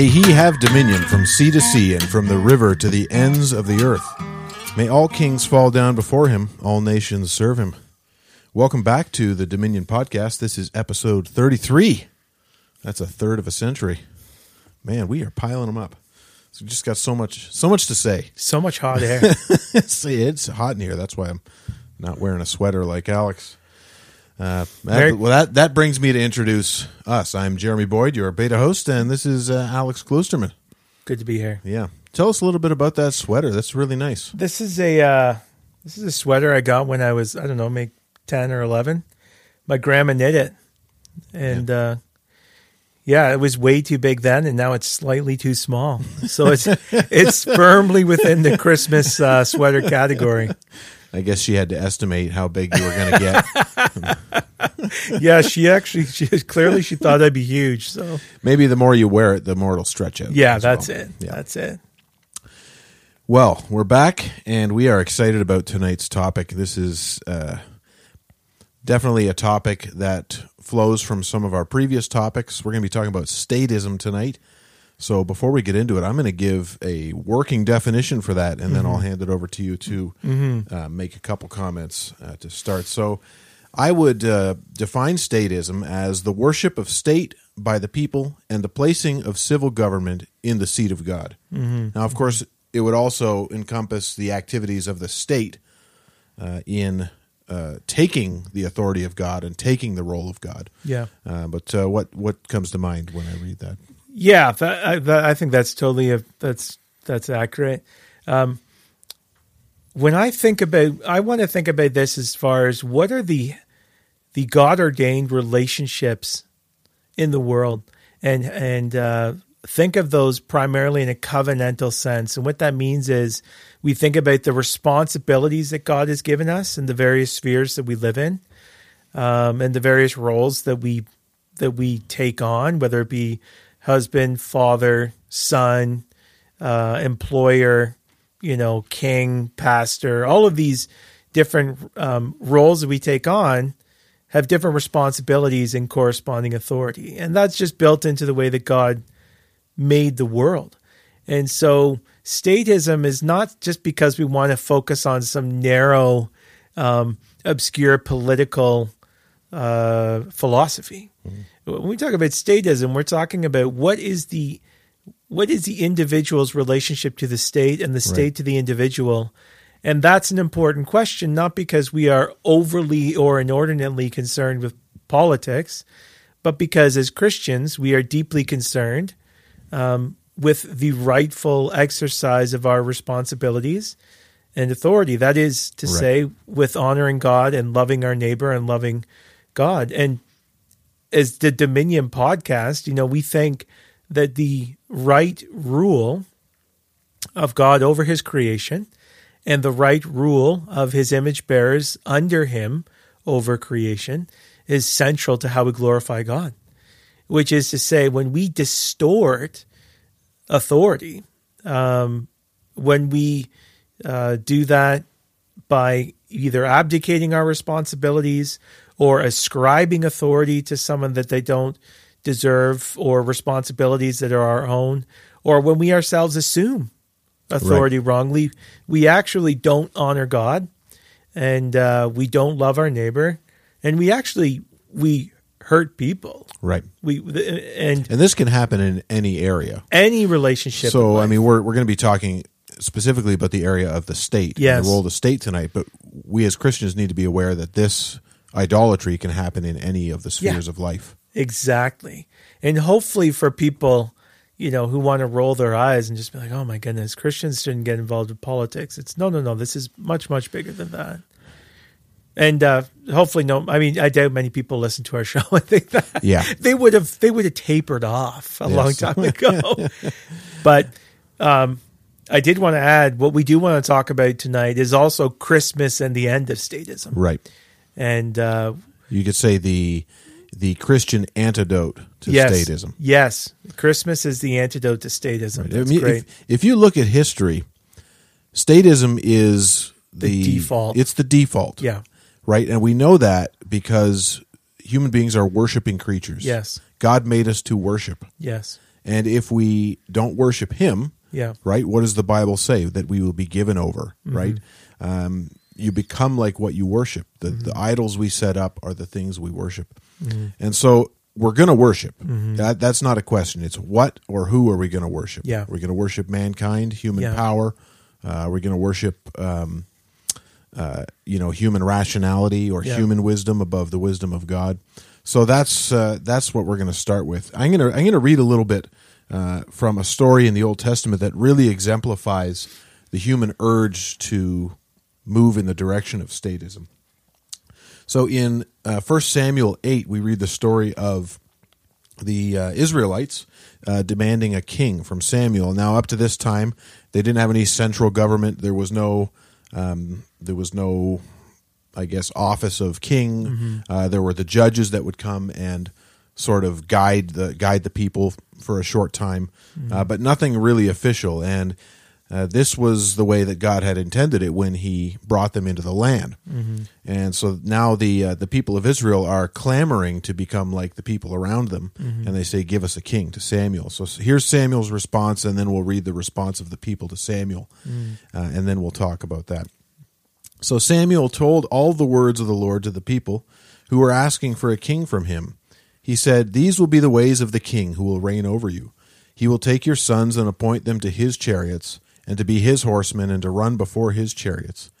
May he have dominion from sea to sea and from the river to the ends of the earth. May all kings fall down before him, all nations serve him. Welcome back to the Dominion Podcast. This is episode 33. That's a third of a century. Man, we are piling them up. So we just got so much so much to say. So much hot air. it's, it's hot in here. That's why I'm not wearing a sweater like Alex. Uh, that, Very- well, that that brings me to introduce us. I'm Jeremy Boyd, your beta host, and this is uh, Alex Klusterman. Good to be here. Yeah, tell us a little bit about that sweater. That's really nice. This is a uh, this is a sweater I got when I was I don't know maybe ten or eleven. My grandma knit it, and yeah. uh, yeah, it was way too big then, and now it's slightly too small. So it's it's firmly within the Christmas uh, sweater category. I guess she had to estimate how big you were going to get. yeah, she actually, she clearly she thought I'd be huge. So maybe the more you wear it, the more it'll stretch out. Yeah, that's well. it. Yeah. That's it. Well, we're back, and we are excited about tonight's topic. This is uh, definitely a topic that flows from some of our previous topics. We're going to be talking about statism tonight. So before we get into it, I'm going to give a working definition for that, and mm-hmm. then I'll hand it over to you to mm-hmm. uh, make a couple comments uh, to start. So I would uh, define statism as the worship of state by the people and the placing of civil government in the seat of God. Mm-hmm. Now, of course, it would also encompass the activities of the state uh, in uh, taking the authority of God and taking the role of God. Yeah. Uh, but uh, what what comes to mind when I read that? Yeah, that, I, that, I think that's totally a, that's that's accurate. Um, when I think about, I want to think about this as far as what are the the God ordained relationships in the world, and and uh, think of those primarily in a covenantal sense. And what that means is we think about the responsibilities that God has given us in the various spheres that we live in, um, and the various roles that we that we take on, whether it be husband, father, son, uh, employer, you know, king, pastor, all of these different um, roles that we take on have different responsibilities and corresponding authority. And that's just built into the way that God made the world. And so statism is not just because we want to focus on some narrow, um, obscure political uh, philosophy. Mm-hmm when we talk about statism, we're talking about what is the what is the individual's relationship to the state and the state right. to the individual. And that's an important question, not because we are overly or inordinately concerned with politics, but because as Christians, we are deeply concerned um, with the rightful exercise of our responsibilities and authority. That is to right. say, with honoring God and loving our neighbor and loving God. And as the Dominion podcast, you know, we think that the right rule of God over his creation and the right rule of his image bearers under him over creation is central to how we glorify God. Which is to say, when we distort authority, um, when we uh, do that by either abdicating our responsibilities or ascribing authority to someone that they don't deserve or responsibilities that are our own, or when we ourselves assume authority right. wrongly, we actually don't honor God and uh, we don't love our neighbor and we actually we hurt people. Right. We and and this can happen in any area, any relationship. So I mean, we're we're going to be talking specifically about the area of the state, yes. the role of the state tonight. But we as Christians need to be aware that this idolatry can happen in any of the spheres yeah, of life. Exactly. And hopefully for people, you know, who want to roll their eyes and just be like, "Oh my goodness, Christians shouldn't get involved with politics." It's no, no, no. This is much, much bigger than that. And uh, hopefully, no. I mean, I doubt many people listen to our show and think that. Yeah, they would have. They would have tapered off a yes. long time ago. but um, I did want to add what we do want to talk about tonight is also Christmas and the end of statism. Right and uh, you could say the the Christian antidote to yes, statism. Yes, Christmas is the antidote to statism. Right. That's I mean, great. If, if, you look at history, statism is the, the default. It's the default. Yeah. Right, and we know that because human beings are worshiping creatures. Yes. God made us to worship. Yes. And if we don't worship him, Yeah. right, what does the Bible say? That we will be given over, right? Um, you become like what you worship. The, the idols we set up are the things we worship. And so we're going to worship. That, that's not a question. It's what or who are we going to worship? Yeah. We're going to worship mankind, human Yeah. power. Uh, we're going to worship, um, uh, you know, human rationality or Yeah. human wisdom above the wisdom of God. So that's uh, that's what we're going to start with. I'm going to I'm going to read a little bit uh, from a story in the Old Testament that really exemplifies the human urge to move in the direction of statism. So in uh, 1 Samuel 8, we read the story of the uh, Israelites uh, demanding a king from Samuel. Now, up to this time, they didn't have any central government. There was no, um, there was no, I guess, office of king. Uh, there were the judges that would come and sort of guide the guide the people for a short time, uh, but nothing really official. And uh, this was the way that God had intended it when He brought them into the land. And so now the uh, the people of Israel are clamoring to become like the people around them, and they say, "Give us a king." To Samuel. So here's Samuel's response, and then we'll read the response of the people to Samuel, uh, and then we'll talk about that. So Samuel told all the words of the Lord to the people who were asking for a king from him. He said, These will be the ways of the king who will reign over you. He will take your sons and appoint them to his chariots, and to be his horsemen, and to run before his chariots.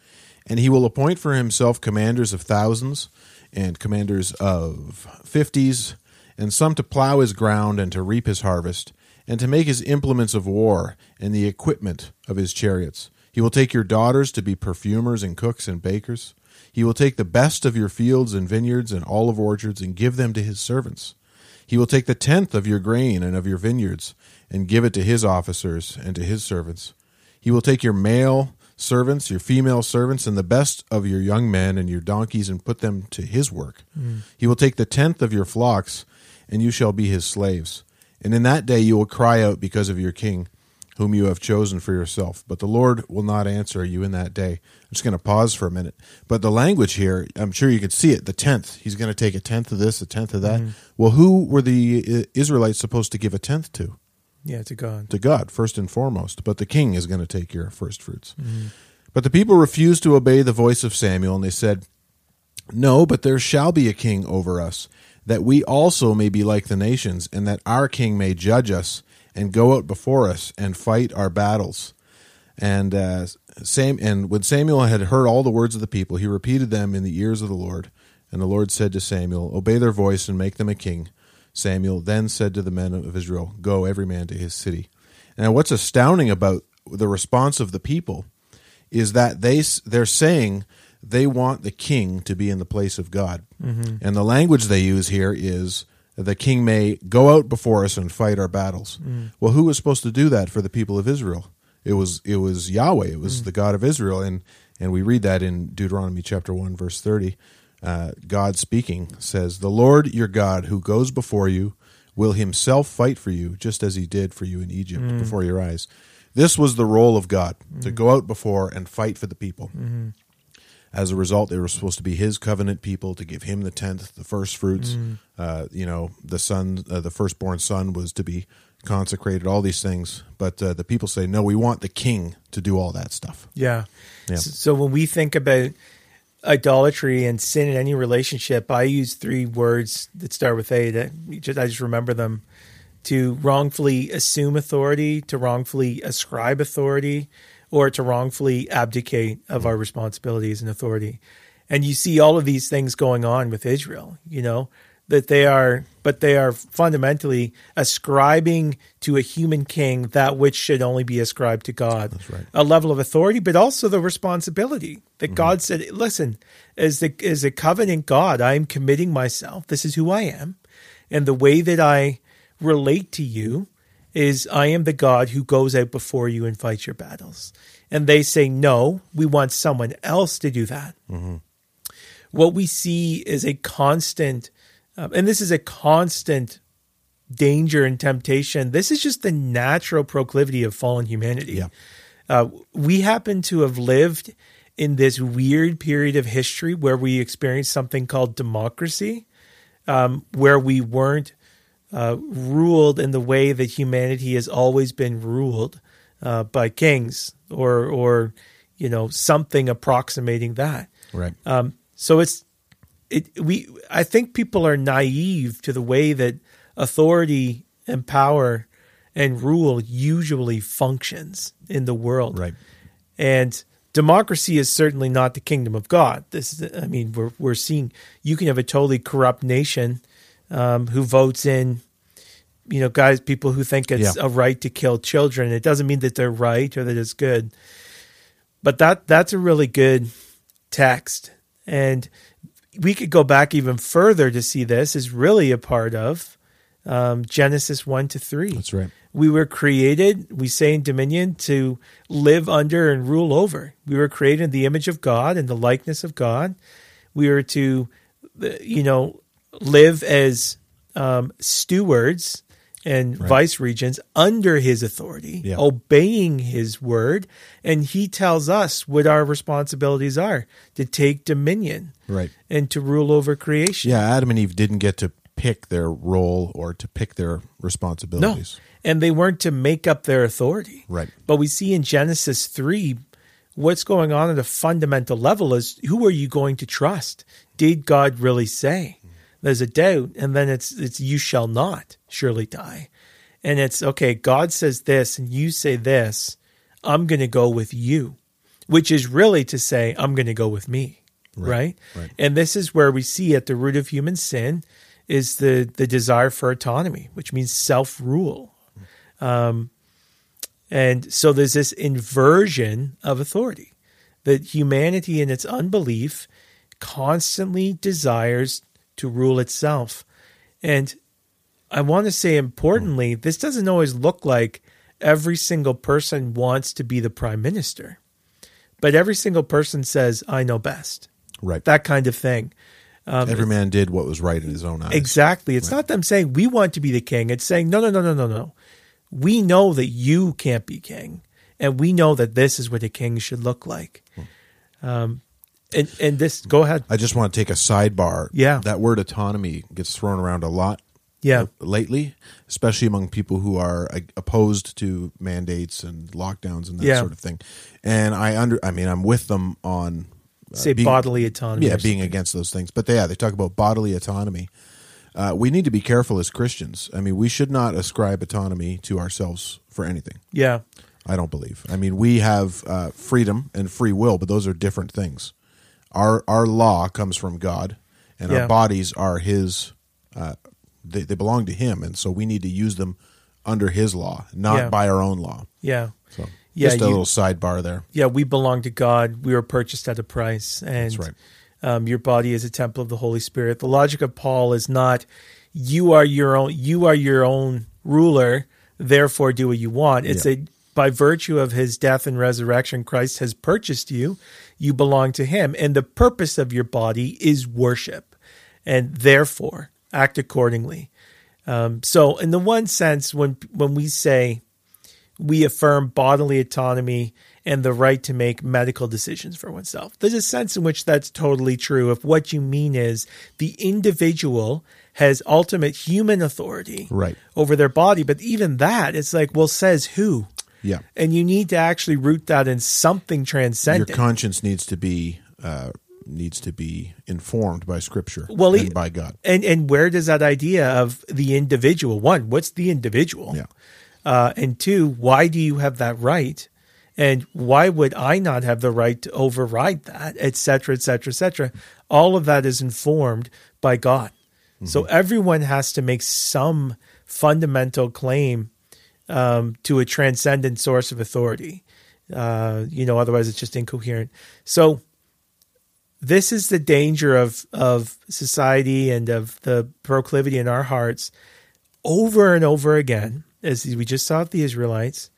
And he will appoint for himself commanders of thousands, and commanders of fifties, and some to plow his ground, and to reap his harvest, and to make his implements of war, and the equipment of his chariots. He will take your daughters to be perfumers and cooks and bakers. He will take the best of your fields and vineyards and olive orchards and give them to his servants. He will take the tenth of your grain and of your vineyards and give it to his officers and to his servants. He will take your male servants, your female servants, and the best of your young men and your donkeys and put them to his work. He will take the tenth of your flocks, and you shall be his slaves. And in that day you will cry out because of your king, whom you have chosen for yourself. But the Lord will not answer you in that day. I'm just going to pause for a minute. But the language here, I'm sure you could see it. The tenth. He's going to take a tenth of this, a tenth of that. Mm-hmm. Well, who were the Israelites supposed to give a tenth to? Yeah, to God. to God first and foremost, but the king is going to take your first fruits. But the people refused to obey the voice of Samuel, and they said, No, but there shall be a king over us, that we also may be like the nations, and that our king may judge us and go out before us and fight our battles. And uh, Sam, and when Samuel had heard all the words of the people, he repeated them in the ears of the Lord. And the Lord said to Samuel, Obey their voice and make them a king. Samuel then said to the men of Israel, Go every man to his city. Now, what's astounding about the response of the people is that they they're saying they want the king to be in the place of God, mm-hmm. and the language they use here is the king may go out before us and fight our battles. Mm. Well, who was supposed to do that for the people of Israel? It was it was Yahweh. It was mm. the God of Israel, and and we read that in Deuteronomy chapter one verse thirty. Uh, God speaking says, "The Lord your God, who goes before you, will Himself fight for you, just as He did for you in Egypt before your eyes." This was the role of God to go out before and fight for the people. As a result, they were supposed to be His covenant people to give Him the tenth, the first fruits. Uh, you know, the son, uh, the firstborn son, was to be consecrated. All these things, but uh, the people say, "No, we want the king to do all that stuff." Yeah. Yeah. S- So when we think about idolatry and sin in any relationship, I use three words that start with A that just, I just remember them to wrongfully assume authority, to wrongfully ascribe authority, or to wrongfully abdicate of our responsibilities and authority. And you see all of these things going on with Israel, you know, that they are, but they are fundamentally ascribing to a human king that which should only be ascribed to God. That's right. A level of authority, but also the responsibility that God mm-hmm. said, listen, as the as a covenant God, I am committing myself. This is who I am. And the way that I relate to you is I am the God who goes out before you and fights your battles. And they say, no, we want someone else to do that. Mm-hmm. What we see is a constant, uh, and this is a constant danger and temptation. This is just the natural proclivity of fallen humanity. Yeah. Uh, we happen to have lived in this weird period of history where we experienced something called democracy, um, where we weren't uh, ruled in the way that humanity has always been ruled uh, by kings or or you know something approximating that. Right. Um, so it's it we I think people are naive to the way that authority and power and rule usually functions in the world. Right. And democracy is certainly not the kingdom of God. This is I mean we're we're seeing you can have a totally corrupt nation um, who votes in you know guys people who think it's Yeah. a right to kill children. It doesn't mean that they're right or that it's good. But that that's a really good text and we could go back even further to see this is really a part of um, Genesis 1 to 3. That's right. We were created, we say in Dominion, to live under and rule over. We were created in the image of God and the likeness of God. We were to, uh, you know, live as um, stewards and Right. vice regents under his authority, Yeah. obeying his word. And he tells us what our responsibilities are to take dominion Right. and to rule over creation. Yeah, Adam and Eve didn't get to pick their role or to pick their responsibilities. No. And they weren't to make up their authority. Right. But we see in Genesis 3 what's going on at a fundamental level is who are you going to trust? Did God really say? There's a doubt and then it's it's you shall not surely die. And it's okay, God says this and you say this, I'm going to go with you, which is really to say I'm going to go with me, right? right. And this is where we see at the root of human sin is the the desire for autonomy, which means self-rule. Um, and so there's this inversion of authority that humanity in its unbelief constantly desires to rule itself. And I want to say importantly, this doesn't always look like every single person wants to be the prime minister, but every single person says, I know best. Right. That kind of thing. Every man did what was right in his own eyes. Exactly. It's not them saying we want to be the king. It's saying no, no, no, no, no, no. We know that you can't be king, and we know that this is what a king should look like. Um, and and this, go ahead. I just want to take a sidebar. Yeah. That word autonomy gets thrown around a lot Yeah, lately, especially among people who are uh, opposed to mandates and lockdowns and that Yeah. sort of thing. And I under I mean I'm with them on say being- bodily autonomy. yeah, being against those things. But they, yeah, they talk about bodily autonomy. Uh, we need to be careful as Christians. I mean, we should not ascribe autonomy to ourselves for anything. yeah, I don't believe. I mean, we have uh, freedom and free will, but those are different things. Our our law comes from God, and Yeah. our bodies are His. Uh, they, they belong to Him, and so we need to use them under His law, not Yeah. by our own law. yeah, So, Yeah, just a you- little sidebar there. yeah. We belong to God. We were purchased at a price, and That's right. um, your body is a temple of the Holy Spirit. The logic of Paul is not you are your own you are your own ruler, therefore do what you want. It's Yeah. a by virtue of his death and resurrection, Christ has purchased you. You belong to him. And the purpose of your body is worship. And therefore act accordingly. Um, so in the one sense, when when we say we affirm bodily autonomy and the right to make medical decisions for oneself. There's a sense in which that's totally true. If what you mean is the individual has ultimate human authority Right. over their body, but even that, it's like, well, says who? Yeah, And you need to actually root that in something transcendent. your conscience needs to be uh, needs to be informed by Scripture Well, and by God. and and where does that idea of the individual one? What's the individual? Yeah. Uh, and two, why do you have that right? And why would I not have the right to override that, et cetera, et cetera, et cetera? All of that is informed by God. So everyone has to make some fundamental claim um, to a transcendent source of authority. Uh, you know, otherwise it's just incoherent. So this is the danger of of society and of the proclivity in our hearts over and over again, as we just saw with the Israelites,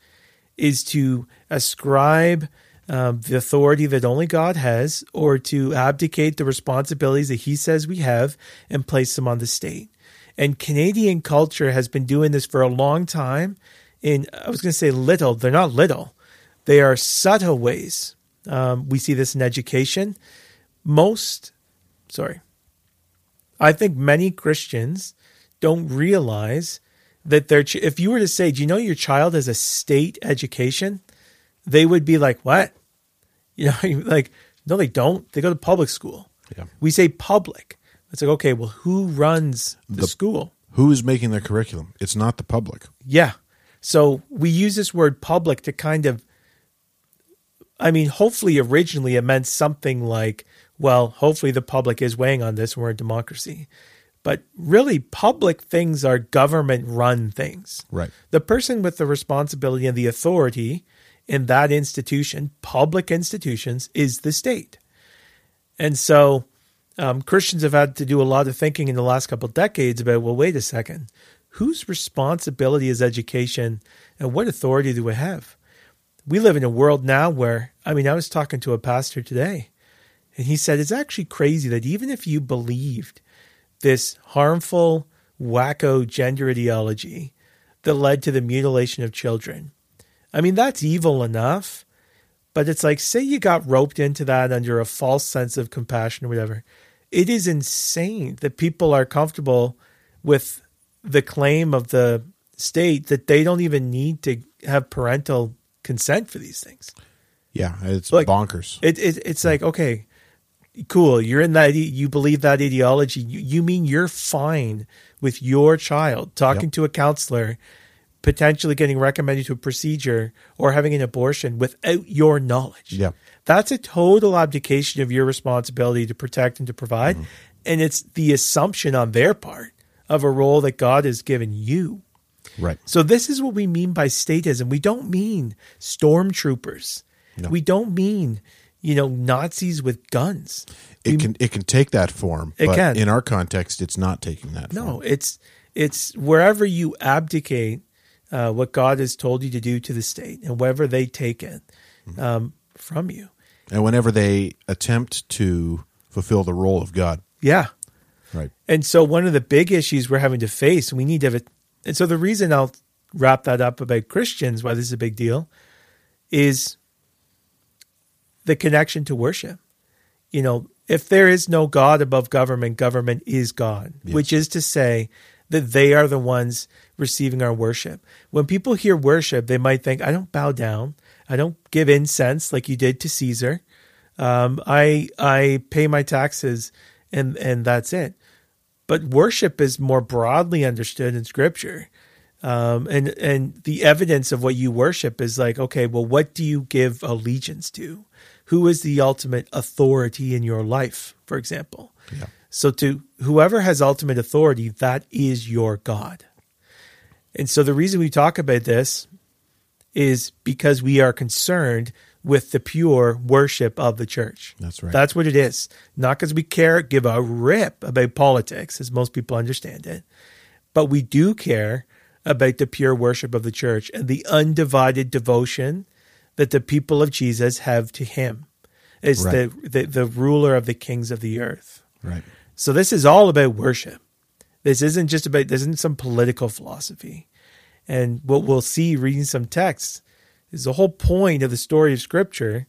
is to ascribe um, the authority that only God has, or to abdicate the responsibilities that He says we have and place them on the state. And Canadian culture has been doing this for a long time. In I was going to say little, they're not little, they are subtle ways. Um, we see this in education. Most, sorry, I think many Christians don't realize that their ch- if you were to say, "Do you know your child has a state education?" they would be like, "What?" You know, like, no, they don't. They go to public school. Yeah. We say public. It's like, okay, well, who runs the, The- school? Who is making their curriculum? It's not the public. Yeah. So we use this word public to kind of, I mean, hopefully originally it meant something like, well, hopefully the public is weighing on this. We're a democracy. But really, public things are government run things. Right. The person with the responsibility and the authority in that institution, public institutions, is the state. And so um, Christians have had to do a lot of thinking in the last couple of decades about, well, wait a second, whose responsibility is education and what authority do we have? We live in a world now where, I mean, I was talking to a pastor today, and he said it's actually crazy that even if you believed this harmful, wacko gender ideology that led to the mutilation of children, I mean, that's evil enough. But it's like, say you got roped into that under a false sense of compassion or whatever. It is insane that people are comfortable with the claim of the state that they don't even need to have parental consent for these things. Yeah, it's Like- bonkers. It, it it's like okay, cool. You're in that. You believe that ideology. You, you mean you're fine with your child talking Yep. to a counselor, potentially getting recommended to a procedure or having an abortion without your knowledge. Yeah. That's a total abdication of your responsibility to protect and to provide, mm-hmm. and it's the assumption on their part of a role that God has given you. right. So this is what we mean by statism. We don't mean stormtroopers. No. We don't mean, you know, Nazis with guns. It can it can take that form, It but can. in our context, it's not taking that. No, form. it's it's wherever you abdicate uh, what God has told you to do to the state, and wherever they take it um, from you. and whenever they attempt to fulfill the role of God, Yeah. right? And so one of the big issues we're having to face, we need to have it. And so the reason I'll wrap that up about Christians, why this is a big deal, is the connection to worship. You know, if there is no God above government, government is God, Yes. which is to say that they are the ones receiving our worship. When people hear worship, they might think, I don't bow down. I don't give incense like you did to Caesar. Um, I I pay my taxes and and that's it. But worship is more broadly understood in Scripture, um, and and the evidence of what you worship is like, okay, well, what do you give allegiance to? Who is the ultimate authority in your life, for example? Yeah. So to whoever has ultimate authority, that is your God. And so the reason we talk about this is because we are concerned with the pure worship of the church. That's right. That's what it is. Not because we care, give a rip about politics, as most people understand it, but we do care about the pure worship of the church and the undivided devotion that the people of Jesus have to him as Right. the, the, the ruler of the kings of the earth. right. So this is all about worship. This isn't just about this isn't some political philosophy. And what we'll see reading some texts is the whole point of the story of scripture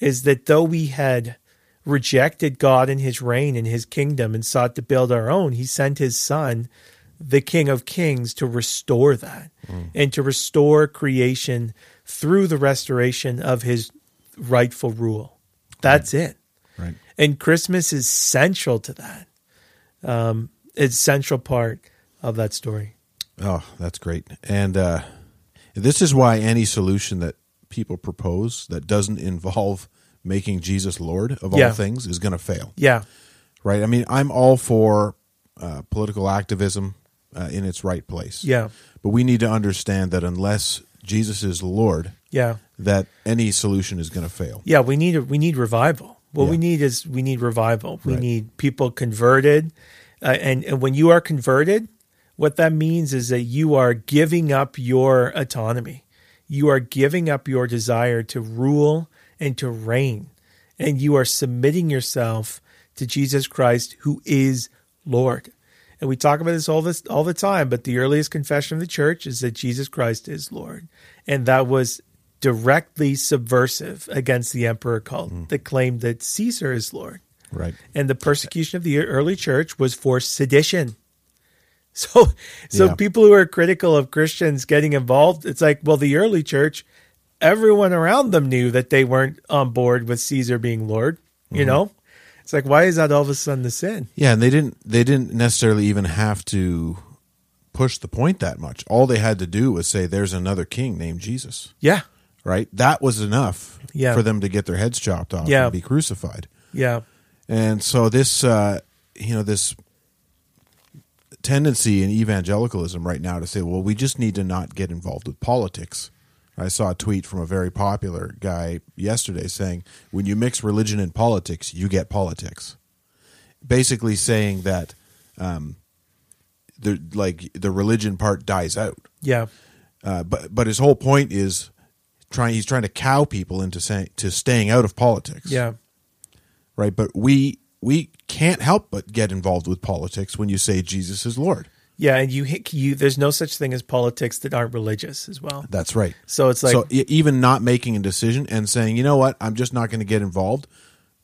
is that though we had rejected God and his reign and his kingdom and sought to build our own, he sent his son, the King of Kings, to restore that mm. and to restore creation through the restoration of his rightful rule. That's it. Right. And Christmas is central to that. Um, it's central part of that story. Oh, that's great. And uh, this is why any solution that people propose that doesn't involve making Jesus Lord of all Yeah. things is going to fail. Yeah. Right. I mean, I'm all for uh, political activism uh, in its right place. Yeah. But we need to understand that unless Jesus is Lord, Yeah. that any solution is going to fail. Yeah. We need a, we need revival. What we need is we need revival. We Right. need people converted. Uh, and, and when you are converted, what that means is that you are giving up your autonomy. You are giving up your desire to rule and to reign. And you are submitting yourself to Jesus Christ, who is Lord. And we talk about this all this all the time, but the earliest confession of the church is that Jesus Christ is Lord. And that was directly subversive against the emperor cult that claimed that Caesar is Lord. Right. And the persecution of the early church was for sedition. So, so Yeah. people who are critical of Christians getting involved, it's like, well, the early church, everyone around them knew that they weren't on board with Caesar being Lord. You Mm-hmm. know, it's like, why is that all of a sudden the sin? Yeah, and they didn't they didn't necessarily even have to push the point that much. All they had to do was say there's another king named Jesus, Yeah, right? That was enough Yeah. for them to get their heads chopped off Yeah. and be crucified. yeah, And so this uh you know this tendency in evangelicalism right now to say, well, we just need to not get involved with politics. I saw a tweet from a very popular guy yesterday saying, when you mix religion and politics, you get politics. Basically saying that um, the like the religion part dies out. yeah, Uh, but but his whole point is trying he's trying to cow people into saying to staying out of politics yeah, right? But we we can't help but get involved with politics when you say Jesus is Lord. Yeah. And you, you, there's no such thing as politics that aren't religious as well. That's right. So it's like, so even not making a decision and saying, you know what, I'm just not going to get involved.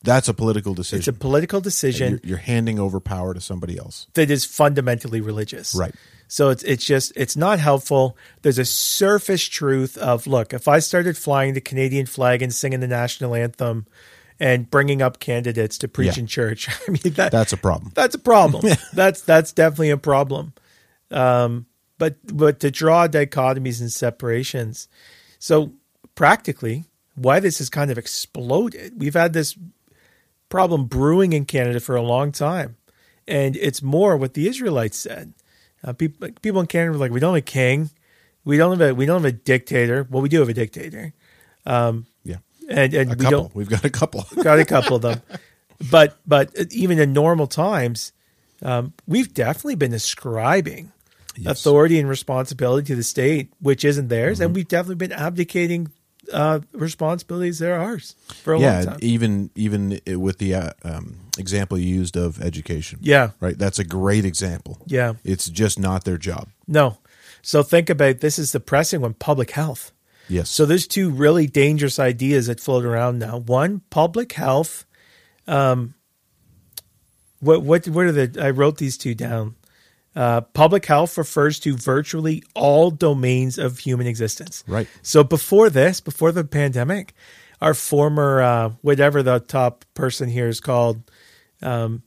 That's a political decision. it's a decision. political you're, decision you're handing over power to somebody else. that is fundamentally religious. Right. So it's it's just it's not helpful. There's a surface truth of look, if I started flying the Canadian flag and singing the national anthem and bringing up candidates to preach Yeah. in church, I mean that That's a problem. that's a problem. that's that's definitely a problem. Um, but but to draw dichotomies and separations, so practically, why this has kind of exploded. We've had this problem brewing in Canada for a long time, and it's more what the Israelites said. Uh, people people in Canada were like, we don't have a king, we don't have a we don't have a dictator. Well, we do have a dictator, Yeah. and and A we couple. don't We've got a couple. got a couple of them. But but even in normal times, um, we've definitely been ascribing Yes. authority and responsibility to the state, which isn't theirs, Mm-hmm. and we've definitely been abdicating uh, responsibilities that are ours for a long time. even even with the uh, um, example you used of education. Yeah. Right. That's a great example. Yeah. It's just not their job. No. So think about this is the pressing one public health. Yes. So there's two really dangerous ideas that float around now. One, public health. Um, what what what are the? I wrote these two down. Uh, public health refers to virtually all domains of human existence. Right. So before this, before the pandemic, our former uh, whatever the top person here is called, um,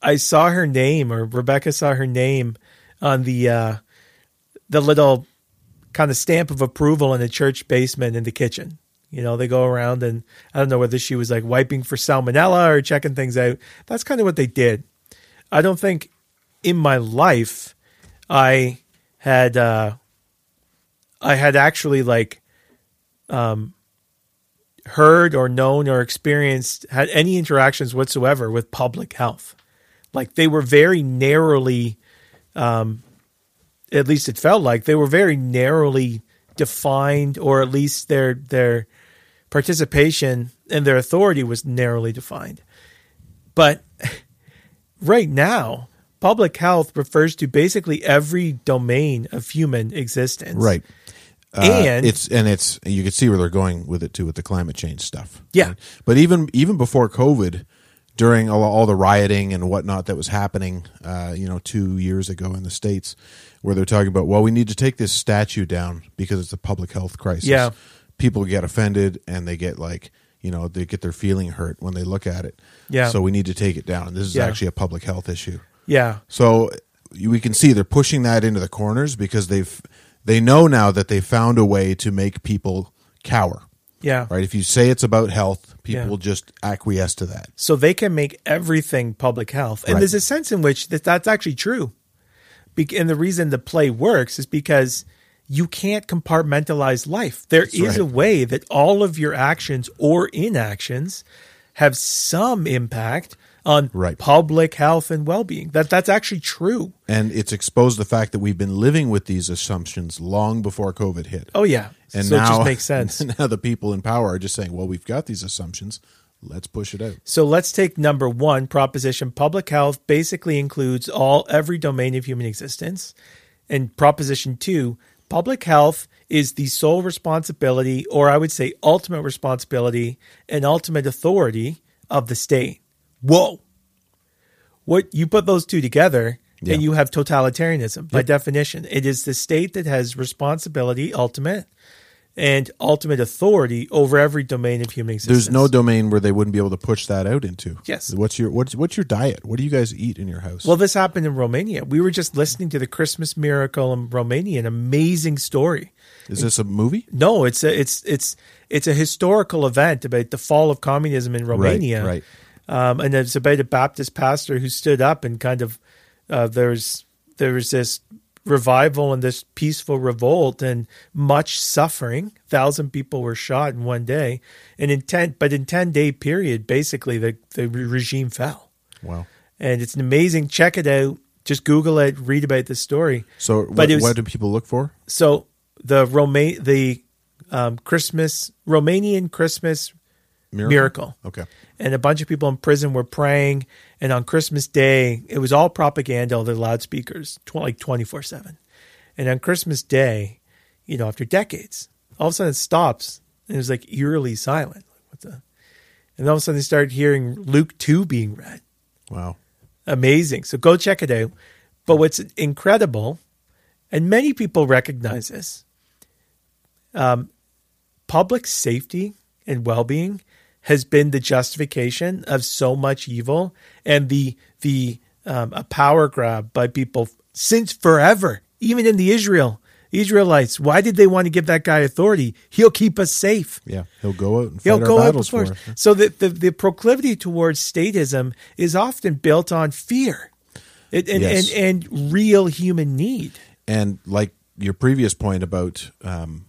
I saw her name or Rebecca saw her name on the uh, the little kind of stamp of approval in the church basement in the kitchen. You know, they go around and I don't know whether she was like wiping for salmonella or checking things out. That's kind of what they did. I don't think in my life I had uh I had actually like um heard or known or experienced had any interactions whatsoever with public health. Like they were very narrowly um at least it felt like they were very narrowly defined or at least their their participation and their authority was narrowly defined. But right now, public health refers to basically every domain of human existence. right. Uh, And it's and it's you can see where they're going with it too with the climate change stuff. Yeah. Right? But even even before COVID, during all, all the rioting and whatnot that was happening, uh, you know, two years ago in the states, where they're talking about, well, we need to take this statue down because it's a public health crisis. Yeah. people get offended and they get like, you know, they get their feeling hurt when they look at it. Yeah. So we need to take it down. This is Yeah. actually a public health issue. Yeah, So we can see they're pushing that into the corners because they've they know now that they found a way to make people cower. yeah. Right? If you say it's about health, people Yeah. will just acquiesce to that. So they can make everything public health. And Right. there's a sense in which that, that's actually true. Be- and the reason the play works is because you can't compartmentalize life. There is right. a way that all of your actions or inactions have some impact on Right. public health and well-being. That that's actually true. And it's exposed the fact that we've been living with these assumptions long before COVID hit. Oh yeah. and so now it just makes sense. Now the people in power are just saying, "Well, we've got these assumptions. Let's push it out." So let's take number one proposition. Public health basically includes all every domain of human existence. And proposition two, public health is the sole responsibility, or I would say ultimate responsibility and ultimate authority of the state. Whoa. What you put those two together, Yeah. and you have totalitarianism by definition. It is the state that has responsibility, ultimate, and ultimate authority over every domain of human existence. There's no domain where they wouldn't be able to push that out into. Yes. What's your what's what's your diet? What do you guys eat in your house? Well, this happened in Romania. We were just listening to the Christmas miracle in Romania, an amazing story. is this a movie? No, it's a it's it's it's a historical event about the fall of communism in Romania. Right. Um, and it's about a Baptist pastor who stood up and kind of uh, there's there was this revival and this peaceful revolt and much suffering. Thousand people were shot in one day, and in ten but in ten day period, basically the the regime fell. Wow. And it's an amazing. Check it out. Just Google it. Read about the story. So But what, was- what do people look for? So the Roma- the um, Christmas Romanian Christmas miracle. Okay. and a bunch of people in prison were praying. And on Christmas Day, it was all propaganda, all the loudspeakers, tw- like twenty four seven. And on Christmas Day, you know, after decades, all of a sudden it stops, and it was like eerily silent. What the? And all of a sudden they started hearing Luke two being read. Wow. Amazing. So go check it out. But what's incredible, and many people recognize this, um, public safety and well being has been the justification of so much evil and the the um, a power grab by people since forever, even in the Israel Israelites. Why did they want to give that guy authority? He'll keep us safe. Yeah. He'll go out and fight He'll our go out for us. So the, the the proclivity towards statism is often built on fear, it, and, Yes. and and real human need. And like your previous point about um,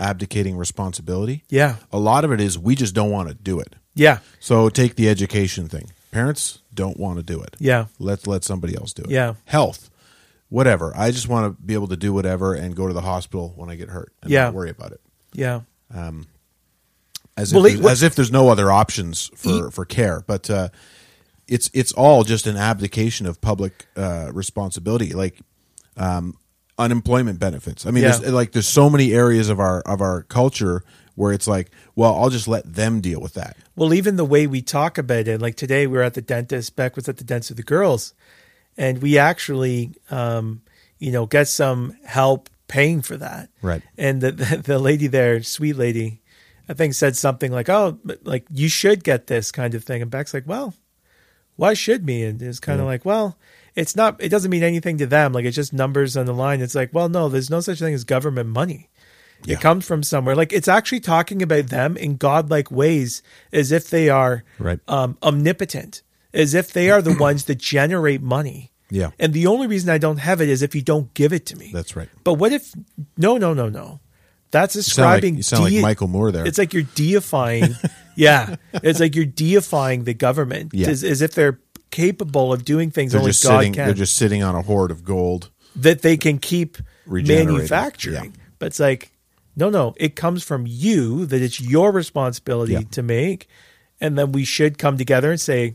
abdicating responsibility, Yeah, a lot of it is we just don't want to do it. yeah, So take the education thing. Parents don't want to do it. yeah, Let's let somebody else do it. Yeah. Health, whatever. I just want to be able to do whatever and go to the hospital when I get hurt and Yeah. not worry about it. yeah, As Well, if, as if there's no other options for, for care. But uh, it's it's all just an abdication of public uh, responsibility, like um, unemployment benefits. I mean, Yeah. there's, like there's so many areas of our of our culture where it's like, well, I'll just let them deal with that. Well, even the way we talk about it, like today we were at the dentist, Beck was at the dentist with the girls, and we actually, um, you know, get some help paying for that. Right. And the, the the lady there, sweet lady, I think said something like, "Oh, like you should get this kind of thing." And Beck's like, "Well, why should me?" And it's kind of like, "Well." It's not. It doesn't mean anything to them. Like it's just numbers on the line. It's like, well, no, there's no such thing as government money. Yeah. It comes from somewhere. Like it's actually talking about them in godlike ways, as if they are Right. um, omnipotent, as if they are the ones that generate money. Yeah. And the only reason I don't have it is if you don't give it to me. That's right. But what if? No, no, no, no. That's You sound like, you sound like Michael Moore there. It's like you're deifying. yeah, it's like you're deifying the government Yeah. as, as if they're capable of doing things they're only just God sitting. can They're just sitting on a hoard of gold. that they can keep manufacturing. yeah. But it's like, no, no, it comes from you that it's your responsibility Yeah. to make. And then we should come together and say,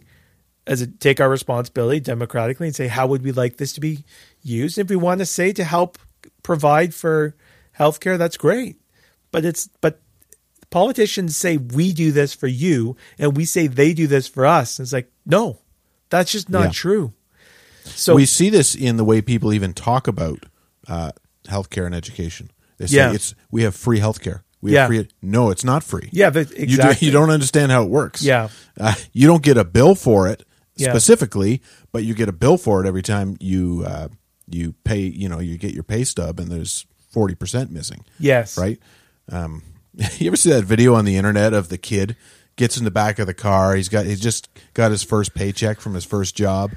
as a, take our responsibility democratically and say, how would we like this to be used? If we want to say to help provide for healthcare, that's great. But it's, but politicians say we do this for you and we say they do this for us. It's like, no, that's just not Yeah. true. So we see this in the way people even talk about uh, healthcare and education. They say Yeah. it's we have free healthcare. We Yeah. have free. No, it's not free. yeah, but You, exactly. do, you don't understand how it works. Yeah. uh, you don't get a bill for it Yeah. specifically, but you get a bill for it every time you uh, you pay. You know, you get your pay stub, and there's forty percent missing. Yes. right? Um, you ever see that video on the internet of the kid gets in the back of the car? He's got he's just got his first paycheck from his first job.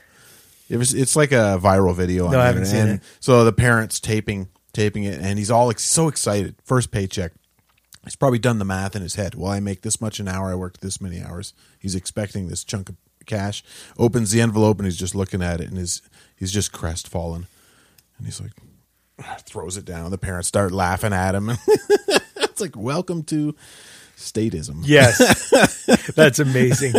It was it's like a viral video on No, the haven't internet. and it. so the parents taping taping it, and he's all ex- so excited. First paycheck. He's probably done the math in his head. Well, I make this much an hour. I worked this many hours. He's expecting this chunk of cash. Opens the envelope and he's just looking at it, and his he's just crestfallen, and he's like throws it down. The parents start laughing at him. it's like welcome to statism. Yes. That's amazing.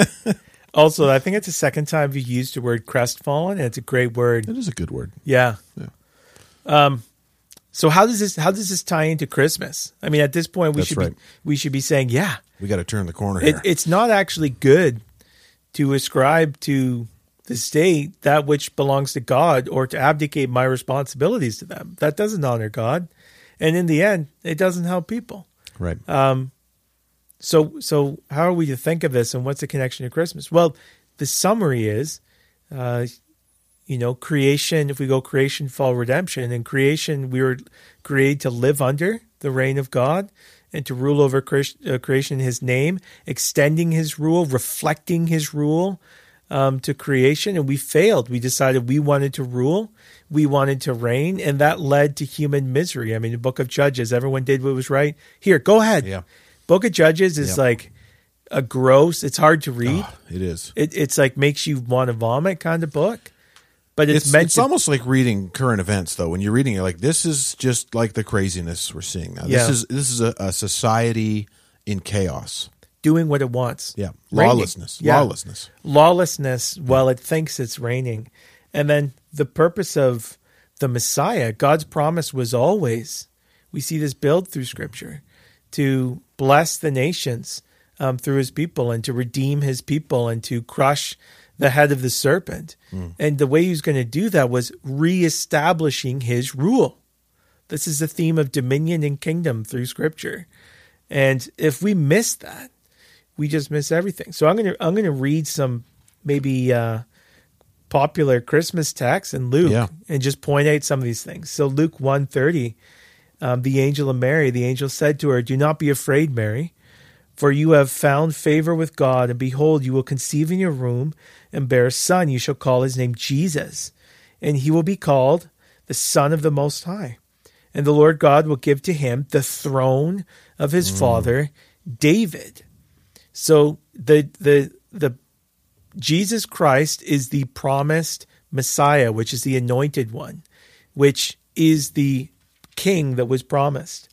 Also, I think it's the second time you used the word crestfallen, and it's a great word. It is a good word. Yeah. Yeah. Um, so how does this how does this tie into Christmas? I mean, at this point, we That's should right. be we should be saying, yeah, We got to turn the corner it, it's not actually good to ascribe to the state that which belongs to God or to abdicate my responsibilities to them. That doesn't honor God. And in the end, it doesn't help people. Right. So, so how are we to think of this, and what's the connection to Christmas? Well, the summary is, uh, you know, creation. If we go creation, fall, redemption, and creation, we were created to live under the reign of God and to rule over uh, creation in His name, extending His rule, reflecting His rule um, to creation, and we failed. We decided we wanted to rule, we wanted to reign, and that led to human misery. I mean, the Book of Judges, everyone did what was right. Here, go ahead. Yeah. Book of Judges is Yep. like a gross. It's hard to read. Ah, it is. It, it's like makes you want to vomit kind of book. But it's, It's, meant it's to. almost like reading current events, though. When you're reading it, like this is just like the craziness we're seeing now. Yeah. This is this is a, a society in chaos. doing what it wants. Yeah, lawlessness, Yeah. lawlessness. Lawlessness while it thinks it's reigning. And then the purpose of the Messiah, God's promise was always, we see this build through Scripture, to bless the nations um, through his people and to redeem his people and to crush the head of the serpent. And the way he was going to do that was reestablishing his rule. This is the theme of dominion and kingdom through Scripture. And if we miss that, we just miss everything. So I'm gonna I'm gonna read some maybe uh, popular Christmas texts in Luke Yeah. and just point out some of these things. So Luke 130, um, the angel of Mary, the angel said to her, "Do not be afraid, Mary, for you have found favor with God, and behold, you will conceive in your womb and bear a son. You shall call his name Jesus, and he will be called the Son of the Most High. And the Lord God will give to him the throne of his father David." So the the the Jesus Christ is the promised Messiah, which is the anointed one, which is the king that was promised.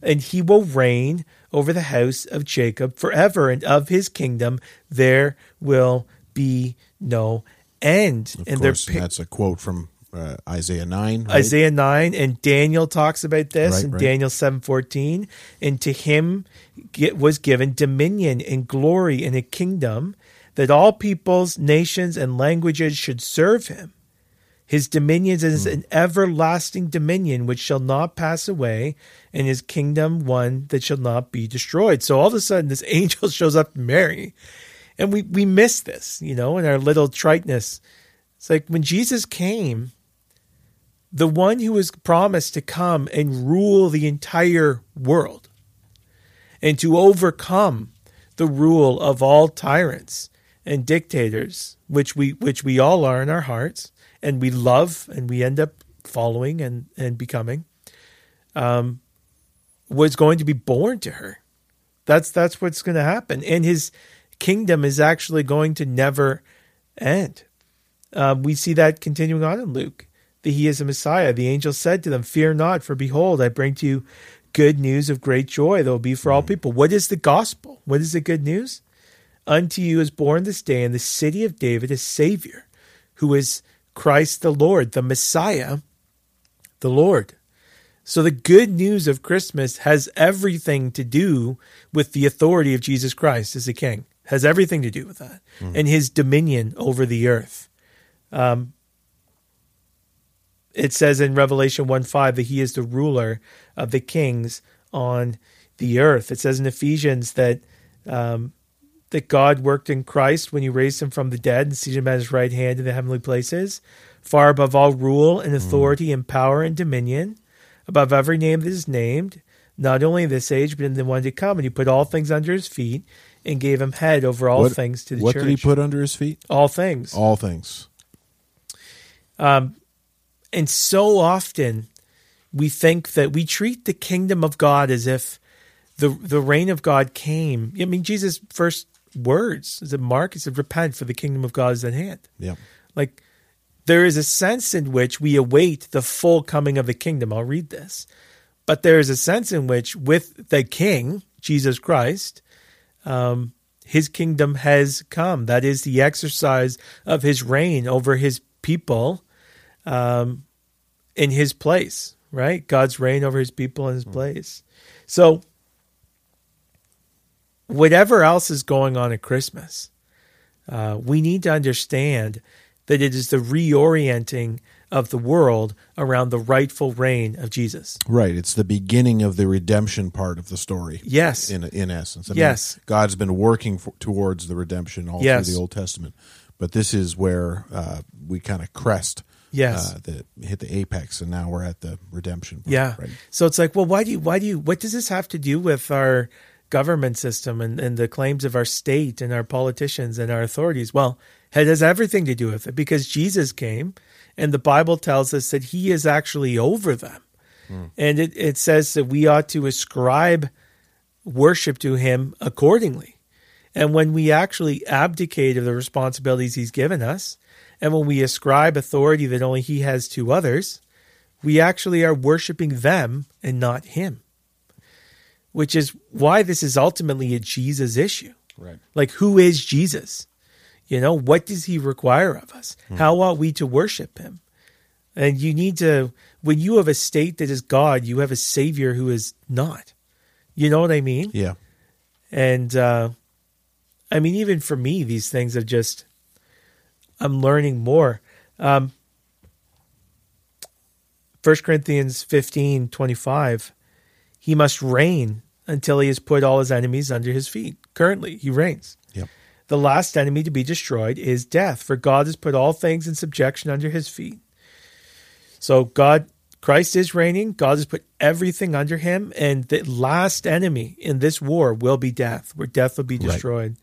And he will reign over the house of Jacob forever, and of his kingdom there will be no end. Of and course, pic- that's a quote from uh, Isaiah nine. right? Isaiah 9 and Daniel talks about this Right, in right. Daniel 7:14 and to him get, was given dominion and glory and a kingdom that all peoples nations and languages should serve him his dominion is hmm. an everlasting dominion which shall not pass away and his kingdom one that shall not be destroyed. So all of a sudden this angel shows up to Mary and we we miss this you know in our little triteness. It's like when Jesus came the one who was promised to come and rule the entire world and to overcome the rule of all tyrants and dictators which we which we all are in our hearts and we love and we end up following and and becoming um was going to be born to her that's that's what's going to happen and his kingdom is actually going to never end um, we see that continuing on in Luke, that he is a Messiah. The angel said to them, Fear not, for behold, I bring to you good news of great joy that will be for all people. What is the gospel? What is the good news? Unto you is born this day in the city of David a Savior, who is Christ the Lord, the Messiah, the Lord. So the good news of Christmas has everything to do with the authority of Jesus Christ as a king. Has everything to do with that. And his dominion over the earth. Um, it says in Revelation 1 5 that he is the ruler of the kings on the earth. It says in Ephesians that um, that God worked in Christ when he raised him from the dead and seated him at his right hand in the heavenly places, far above all rule and authority and power and dominion, above every name that is named, not only in this age, but in the one to come. And he put all things under his feet and gave him head over all What- things to the what church. What did he put under his feet? all things. All things. Um, And so often we think that we treat the kingdom of God as if the the reign of God came. I mean, Jesus' first words is it Mark? He said, Repent, for the kingdom of God is at hand. Yeah. Like there is a sense in which we await the full coming of the kingdom. I'll read this. But there is a sense in which with the king, Jesus Christ, um, his kingdom has come. That is the exercise of his reign over his people um, in his place, right? God's reign over his people in his place. So, whatever else is going on at Christmas, uh, we need to understand that it is the reorienting of the world around the rightful reign of Jesus. Right. It's the beginning of the redemption part of the story. Yes. In in essence. I Yes. Mean, God's been working for, towards the redemption all Yes. through the Old Testament, but this is where uh, we kind of crest. Yes. Uh, the, hit the apex, and now we're at the redemption. part, Yeah. Right. So it's like, well, why do you, why do you, what does this have to do with our government system and, and the claims of our state and our politicians and our authorities? Well, it has everything to do with it because Jesus came and the Bible tells us that he is actually over them. Hmm. And it, it says that we ought to ascribe worship to him accordingly. And when we actually abdicate of the responsibilities he's given us, and when we ascribe authority that only he has to others, we actually are worshiping them and not him. Which is why this is ultimately a Jesus issue. Right. Like, who is Jesus? You know, what does he require of us? How ought we to worship him? And you need to, when you have a state that is God, you have a savior who is not. You know what I mean? Yeah. And uh, I mean, even for me, these things are just, I'm learning more. Um, 1 Corinthians 15 25, he must reign until he has put all his enemies under his feet. Currently, he reigns. Yep. The last enemy to be destroyed is death, for God has put all things in subjection under his feet. So God Christ is reigning, God has put everything under him, and the last enemy in this war will be death, where death will be Right. destroyed.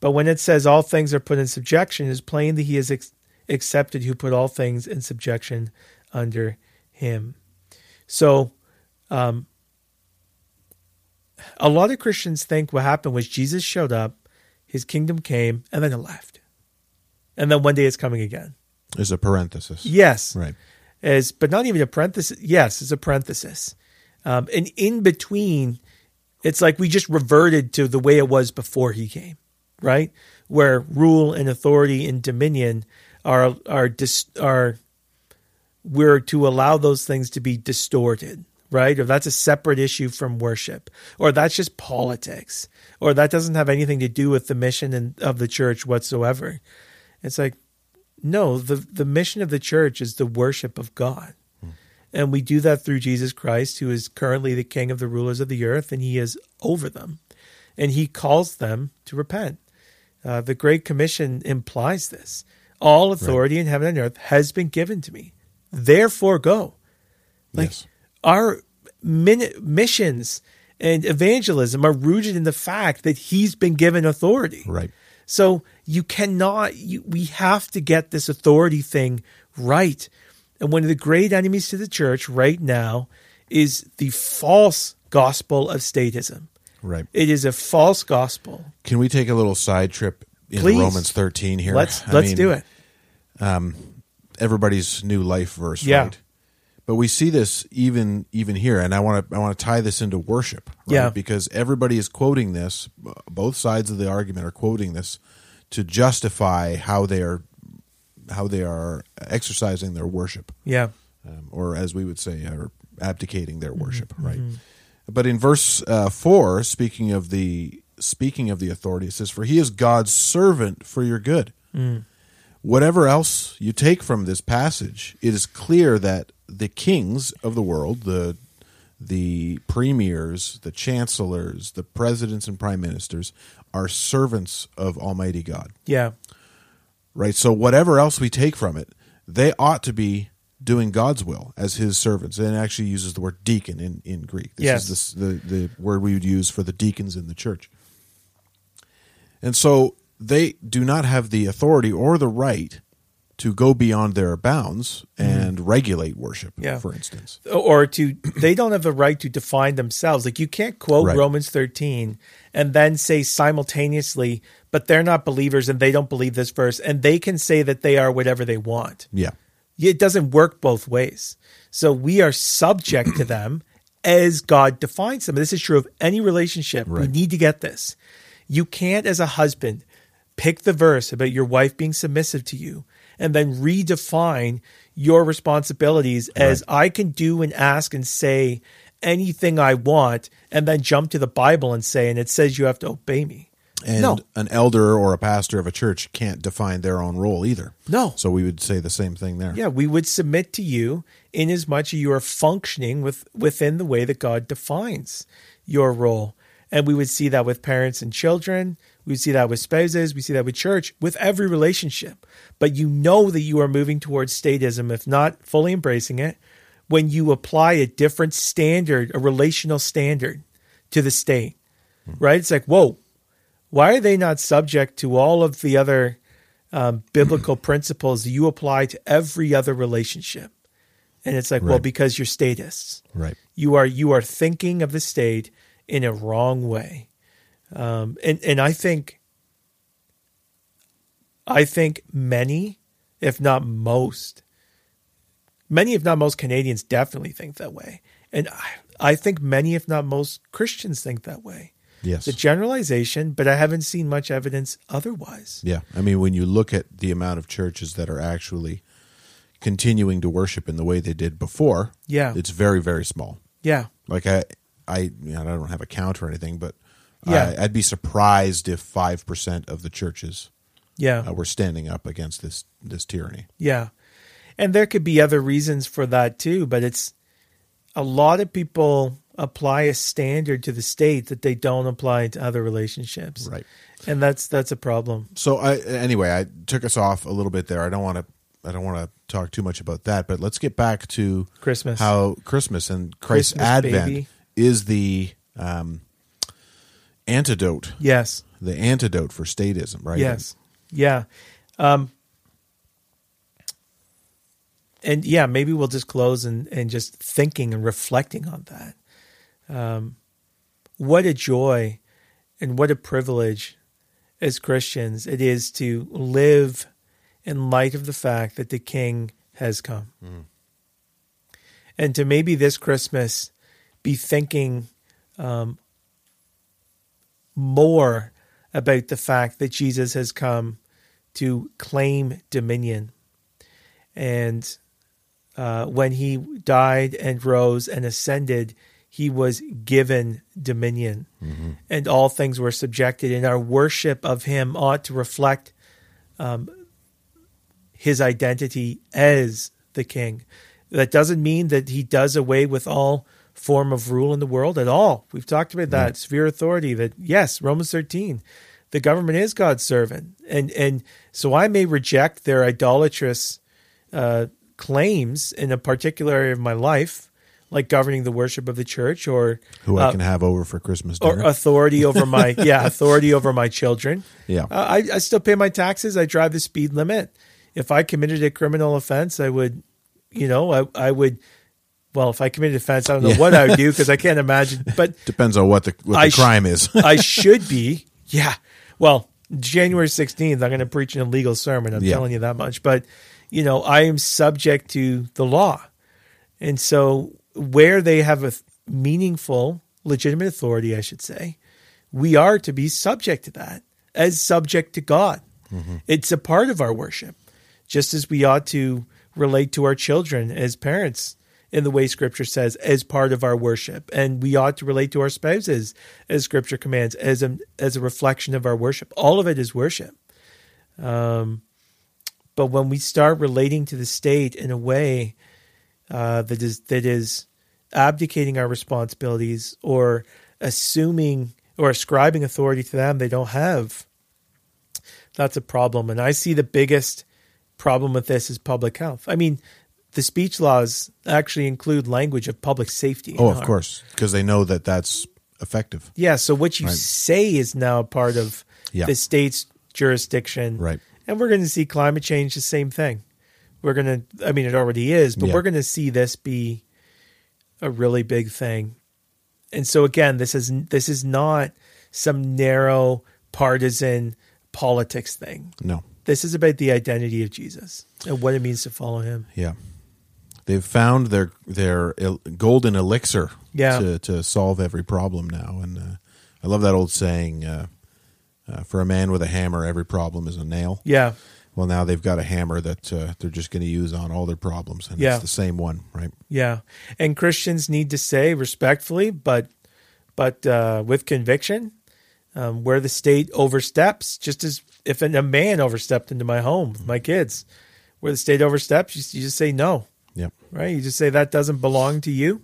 But when it says all things are put in subjection, it's plain that he has ex- accepted who put all things in subjection under him. So um, a lot of Christians think what happened was Jesus showed up, his kingdom came, and then it left. And then one day it's coming again. There's a parenthesis. Yes. Right. Is but not even a parenthesis. Yes, it's a parenthesis. Um, and in between, it's like we just reverted to the way it was before he came, right? Where rule and authority and dominion are are dis, are we're to allow those things to be distorted, right? Or that's a separate issue from worship, or that's just politics, or that doesn't have anything to do with the mission and, of the church whatsoever. It's like, no, the, the mission of the church is the worship of God. And we do that through Jesus Christ, who is currently the king of the rulers of the earth, and he is over them. And he calls them to repent. Uh, the Great Commission implies this. All authority in heaven and earth has been given to me. Therefore, go. Like yes. Our min- missions and evangelism are rooted in the fact that he's been given authority. Right. So you cannot, you, we have to get this authority thing right. And one of the great enemies to the church right now is the false gospel of statism. Right. It is a false gospel. Can we take a little side trip in Please. Romans 13 here? Let's I let's mean, do it. Um, Everybody's new life verse, Yeah. right? But we see this even even here, and I want to I want to tie this into worship, right? Yeah. Because everybody is quoting this. Both sides of the argument are quoting this to justify how they are how they are exercising their worship. Yeah. um, or as we would say, are abdicating their worship, Mm-hmm. right? But in verse uh, four, speaking of the speaking of the authority, it says, "For he is God's servant for your good." Mm. Whatever else you take from this passage, it is clear that the kings of the world, the the premiers, the chancellors, the presidents and prime ministers, are servants of Almighty God Yeah. right? So whatever else we take from it, they ought to be doing God's will as His servants. And it actually uses the word deacon in, in Greek. This Yes. is this, the the word we would use for the deacons in the church. And so they do not have the authority or the right to go beyond their bounds and regulate worship, Mm-hmm. Yeah. for instance. or to they don't have the right to define themselves like you can't quote Right. romans 13 and then say simultaneously but they're not believers and they don't believe this verse and they can say that they are whatever they want Yeah. it doesn't work both ways so we are subject to them as god defines them this is true of any relationship we need to get this you can't as a husband pick the verse about your wife being submissive to you and then redefine your responsibilities as I can do and ask and say anything I want and then jump to the Bible and say and it says you have to obey me. And No. an elder or a pastor of a church can't define their own role either. No. So we would say the same thing there. Yeah, we would submit to you in as much as you are functioning with within the way that God defines your role. And we would see that with parents and children. We see that with spouses. We see that with church, with every relationship. But you know that you are moving towards statism, if not fully embracing it, when you apply a different standard, a relational standard to the state, right? It's like, whoa, why are they not subject to all of the other um, biblical principles you apply to every other relationship? And it's like, well, because you're statists. Right. You are you are thinking of the state in a wrong way, um, and and I think, I think many, if not most, many if not most Canadians definitely think that way, and I, I think many if not most Christians think that way. Yes. The generalization, but I haven't seen much evidence otherwise. Yeah. I mean, when you look at the amount of churches that are actually continuing to worship in the way they did before, Yeah. it's very, very small. Yeah, Like I, I, I don't have a count or anything, but Yeah. I, I'd be surprised if five percent of the churches yeah. uh, were standing up against this this tyranny. Yeah. And there could be other reasons for that too, but it's a lot of people apply a standard to the state that they don't apply to other relationships. Right. And that's that's a problem. So I anyway, I took us off a little bit there. I don't want to I don't want to talk too much about that, but let's get back to Christmas. how Christmas and Christ's Christmas, advent baby. is the um, antidote, Yes. the antidote for statism, right? Yes. Yeah. Um and yeah, maybe we'll just close and, and just thinking and reflecting on that. Um, what a joy and what a privilege as Christians it is to live in light of the fact that the King has come. And to maybe this Christmas be thinking um, more about the fact that Jesus has come to claim dominion. And uh, when he died and rose and ascended, he was given dominion. And all things were subjected, and our worship of him ought to reflect um, his identity as the king. That doesn't mean that he does away with all form of rule in the world at all. We've talked about that sphere authority. That yes, Romans thirteen, the government is God's servant, and and so I may reject their idolatrous uh, claims in a particular area of my life, like governing the worship of the church or Who I uh, can have over for Christmas or dinner. authority over my yeah authority over my children. Yeah. Uh, I I still pay my taxes. I drive the speed limit. If I committed a criminal offense, I would, you know, I I would. Well, if I committed offense, I don't know Yeah. what I would do because I can't imagine. But Depends on what the what the sh- crime is. I should be. Yeah. Well, January 16th, I'm going to preach an illegal sermon. I'm Yeah. telling you that much. But, you know, I am subject to the law. And so, where they have a meaningful, legitimate authority, I should say, we are to be subject to that as subject to God. Mm-hmm. It's a part of our worship, just as we ought to relate to our children as parents in the way Scripture says, as part of our worship, and we ought to relate to our spouses as Scripture commands, as a as a reflection of our worship. All of it is worship. Um, but when we start relating to the state in a way uh, that is that is abdicating our responsibilities or assuming or ascribing authority to them they don't have, that's a problem. And I see the biggest problem with this is public health. I mean, the speech laws actually include language of public safety. oh, of our- course, because they know that that's effective. Yeah, so what you Right. say is now part of Yeah. the state's jurisdiction. Right. And we're going to see climate change the same thing. We're going to, I mean, it already is, but Yeah. we're going to see this be a really big thing. And so again, this is this is not some narrow partisan politics thing. No. This is about the identity of Jesus and what it means to follow him. Yeah. They've found their their el- golden elixir Yeah. to to solve every problem now, and uh, I love that old saying: uh, uh, "For a man with a hammer, every problem is a nail." Yeah. Well, now they've got a hammer that uh, they're just going to use on all their problems, and Yeah. it's the same one, right? Yeah, and Christians need to say respectfully, but but uh, with conviction, um, where the state oversteps, just as if a man overstepped into my home my kids, where the state oversteps, you, you just say no, Yep. right? You just say that doesn't belong to you,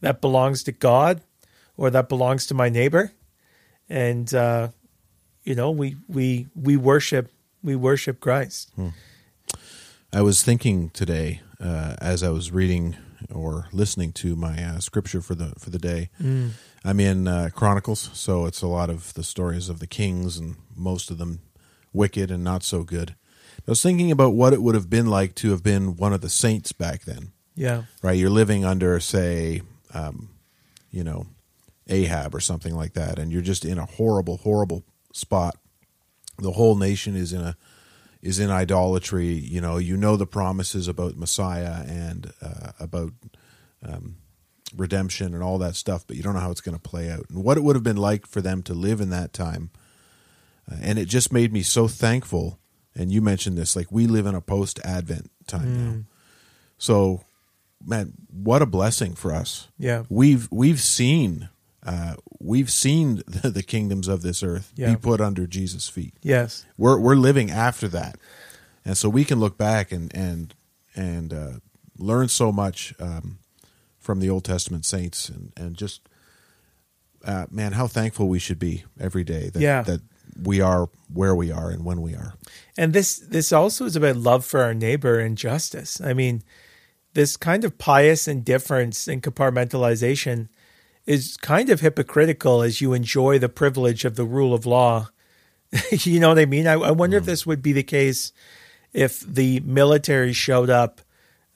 that belongs to God, or that belongs to my neighbor, and uh, you know we we we worship we worship Christ. I was thinking today uh, as I was reading or listening to my uh, scripture for the for the day. I'm in uh, Chronicles, so it's a lot of the stories of the kings, and most of them wicked and not so good. I was thinking about what it would have been like to have been one of the saints back then. Yeah, Right, you're living under, say, um, you know, Ahab or something like that, and you're just in a horrible, horrible spot. The whole nation is in a is in idolatry. You know, you know the promises about Messiah and uh, about um, redemption and all that stuff, but you don't know how it's going to play out and what it would have been like for them to live in that time. Uh, and it just made me so thankful. And you mentioned this, like we live in a post Advent time now, so man, what a blessing for us. yeah, We've we've seen uh, we've seen the, the kingdoms of this earth Yeah. be put under Jesus' feet. yes, We're we're living after that, and so we can look back and and and uh, learn so much um, from the Old Testament saints, and and just uh, man, how thankful we should be every day that Yeah. that we are where we are and when we are. and this this also is about love for our neighbor and justice. I mean, this kind of pious indifference and compartmentalization is kind of hypocritical as you enjoy the privilege of the rule of law. you know what I mean? I, I wonder if this would be the case if the military showed up,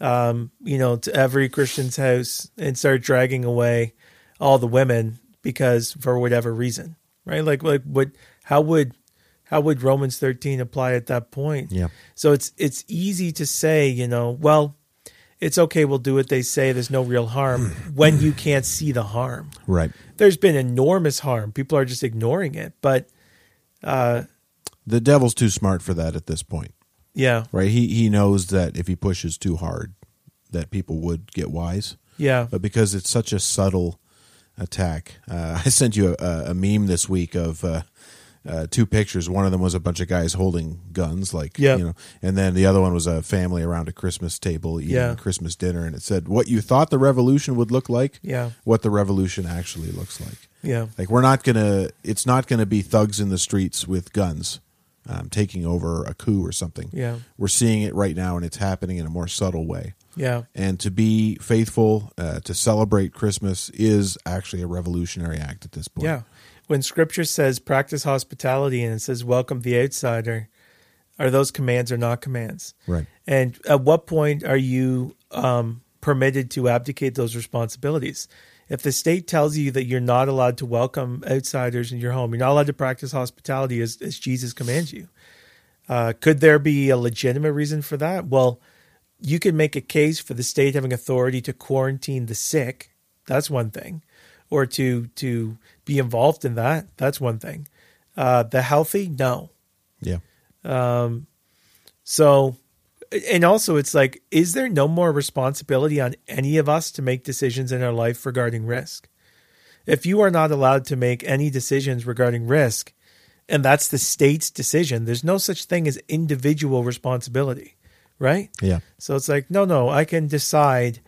um, you know, to every Christian's house and started dragging away all the women because for whatever reason, right? Like, like what? How would how would Romans thirteen apply at that point? Yeah. So it's it's easy to say, you know, well, it's okay, we'll do what they say. There's no real harm when you can't see the harm. Right. There's been enormous harm. People are just ignoring it. But The devil's too smart for that at this point. yeah, right? He he knows that if he pushes too hard, that people would get wise. yeah, But because it's such a subtle attack, uh, I sent you a, a meme this week of uh, uh, two pictures. One of them was a bunch of guys holding guns, like Yeah. you know, and then the other one was a family around a Christmas table eating Yeah. Christmas dinner, and it said what you thought the revolution would look like, yeah, what the revolution actually looks like. yeah, Like we're not gonna, it's not gonna be thugs in the streets with guns. Um, taking over a coup or something. Yeah. We're seeing it right now, and it's happening in a more subtle way yeah, and to be faithful uh, to celebrate christmas is actually a revolutionary act at this point yeah. When Scripture says practice hospitality and it says welcome the outsider, are those commands or not commands? right And at what point are you um, permitted to abdicate those responsibilities? If the state tells you that you're not allowed to welcome outsiders in your home, you're not allowed to practice hospitality as, as Jesus commands you. Uh, could there be a legitimate reason for that? Well, you can make a case for the state having authority to quarantine the sick. That's one thing, or to to be involved in that. That's one thing. Uh, the healthy, no. yeah Um, So, and also, it's like, is there no more responsibility on any of us to make decisions in our life regarding risk? If you are not allowed to make any decisions regarding risk, and that's the state's decision, there's no such thing as individual responsibility, right? yeah So it's like, no, no, I can decide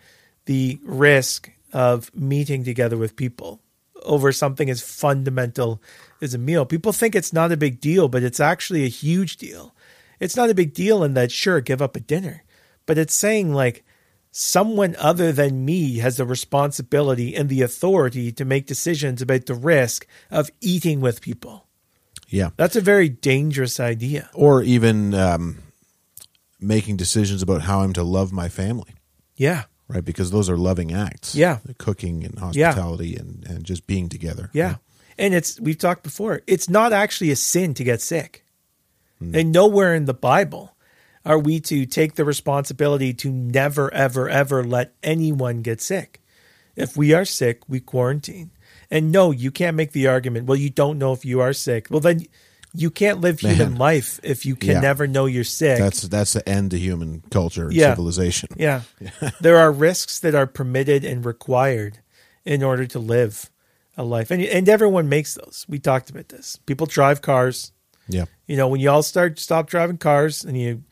the risk of meeting together with people over something as fundamental as a meal. People think it's not a big deal, but it's actually a huge deal. It's not a big deal in that, sure, give up a dinner, but it's saying like someone other than me has the responsibility and the authority to make decisions about the risk of eating with people. yeah That's a very dangerous idea. or even um, making decisions about how i'm to love my family Yeah. Right because those are loving acts Yeah. cooking and hospitality and, and just being together Yeah. And it's we've talked before. It's not actually a sin to get sick. Hmm. And nowhere in the Bible are we to take the responsibility to never ever ever let anyone get sick. If we are sick, we quarantine. And no, you can't make the argument, well you don't know if you are sick. Well then you can't live human Man. life if you can Yeah. never know you're sick. that's that's the end to human culture and Yeah. civilization Yeah. there are risks that are permitted and required in order to live. a life, and and everyone makes those. We talked about this. People drive cars. Yeah. You know, when you all start stop driving cars and you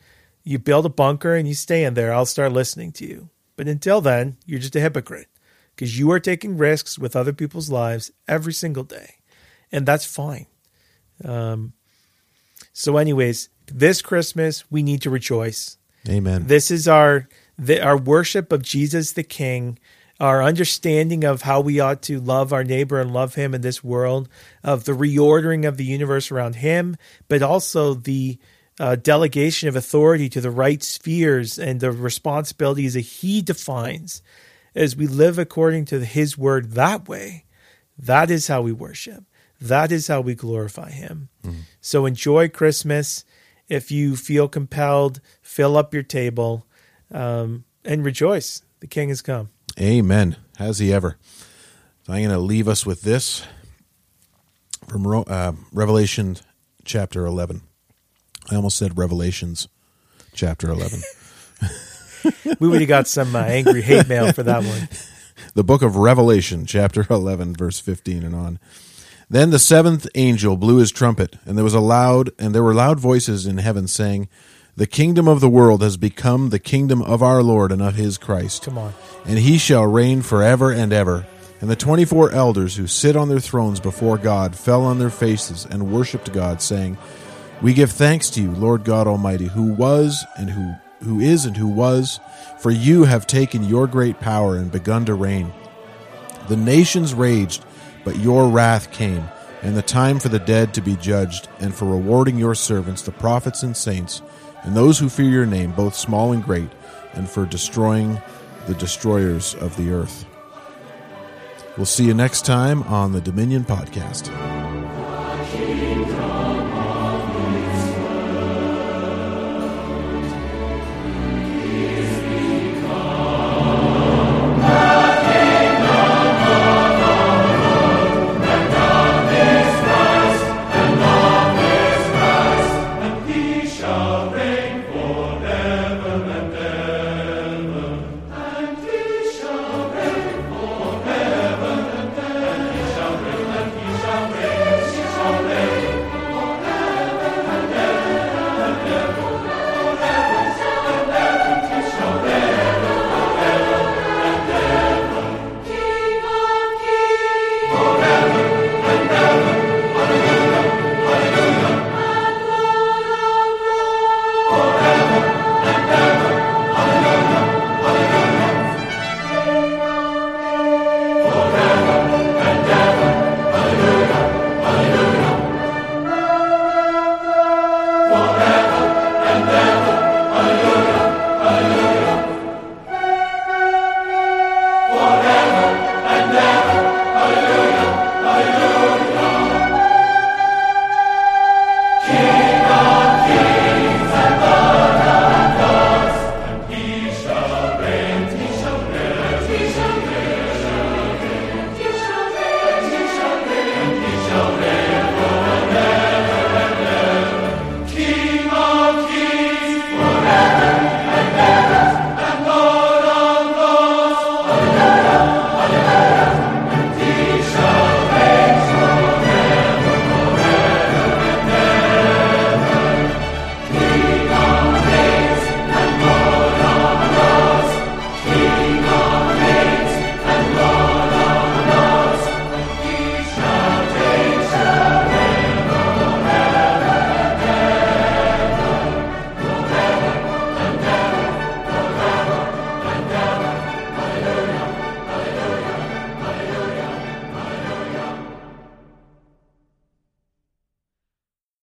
you build a bunker and you stay in there, I'll start listening to you. But until then, you're just a hypocrite because you are taking risks with other people's lives every single day, and that's fine. Um, so, anyways, this Christmas we need to rejoice. Amen. This is our the, our worship of Jesus the King, our understanding of how we ought to love our neighbor and love him in this world, of the reordering of the universe around him, but also the uh, delegation of authority to the right spheres and the responsibilities that he defines as we live according to his word that way. That is how we worship. That is how we glorify him. So enjoy Christmas. If you feel compelled, fill up your table um, and rejoice. The king has come. Amen. Has he ever? So I'm going to leave us with this from Ro- uh, Revelation chapter 11. I almost said Revelations chapter 11. We would have got some uh, angry hate mail for that one. the book of Revelation, chapter 11, verse 15 and on. Then the seventh angel blew his trumpet, and there was a loud, and there were loud voices in heaven saying, The kingdom of the world has become the kingdom of our Lord and of his Christ. Come on. And he shall reign forever and ever. And the twenty four elders who sit on their thrones before God fell on their faces and worshipped God, saying, We give thanks to you, Lord God Almighty, who was and who who is and who was, for you have taken your great power and begun to reign. The nations raged, but your wrath came, and the time for the dead to be judged, and for rewarding your servants, the prophets and saints, and those who fear your name, both small and great, and for destroying the destroyers of the earth. We'll see you next time on the Dominion Podcast.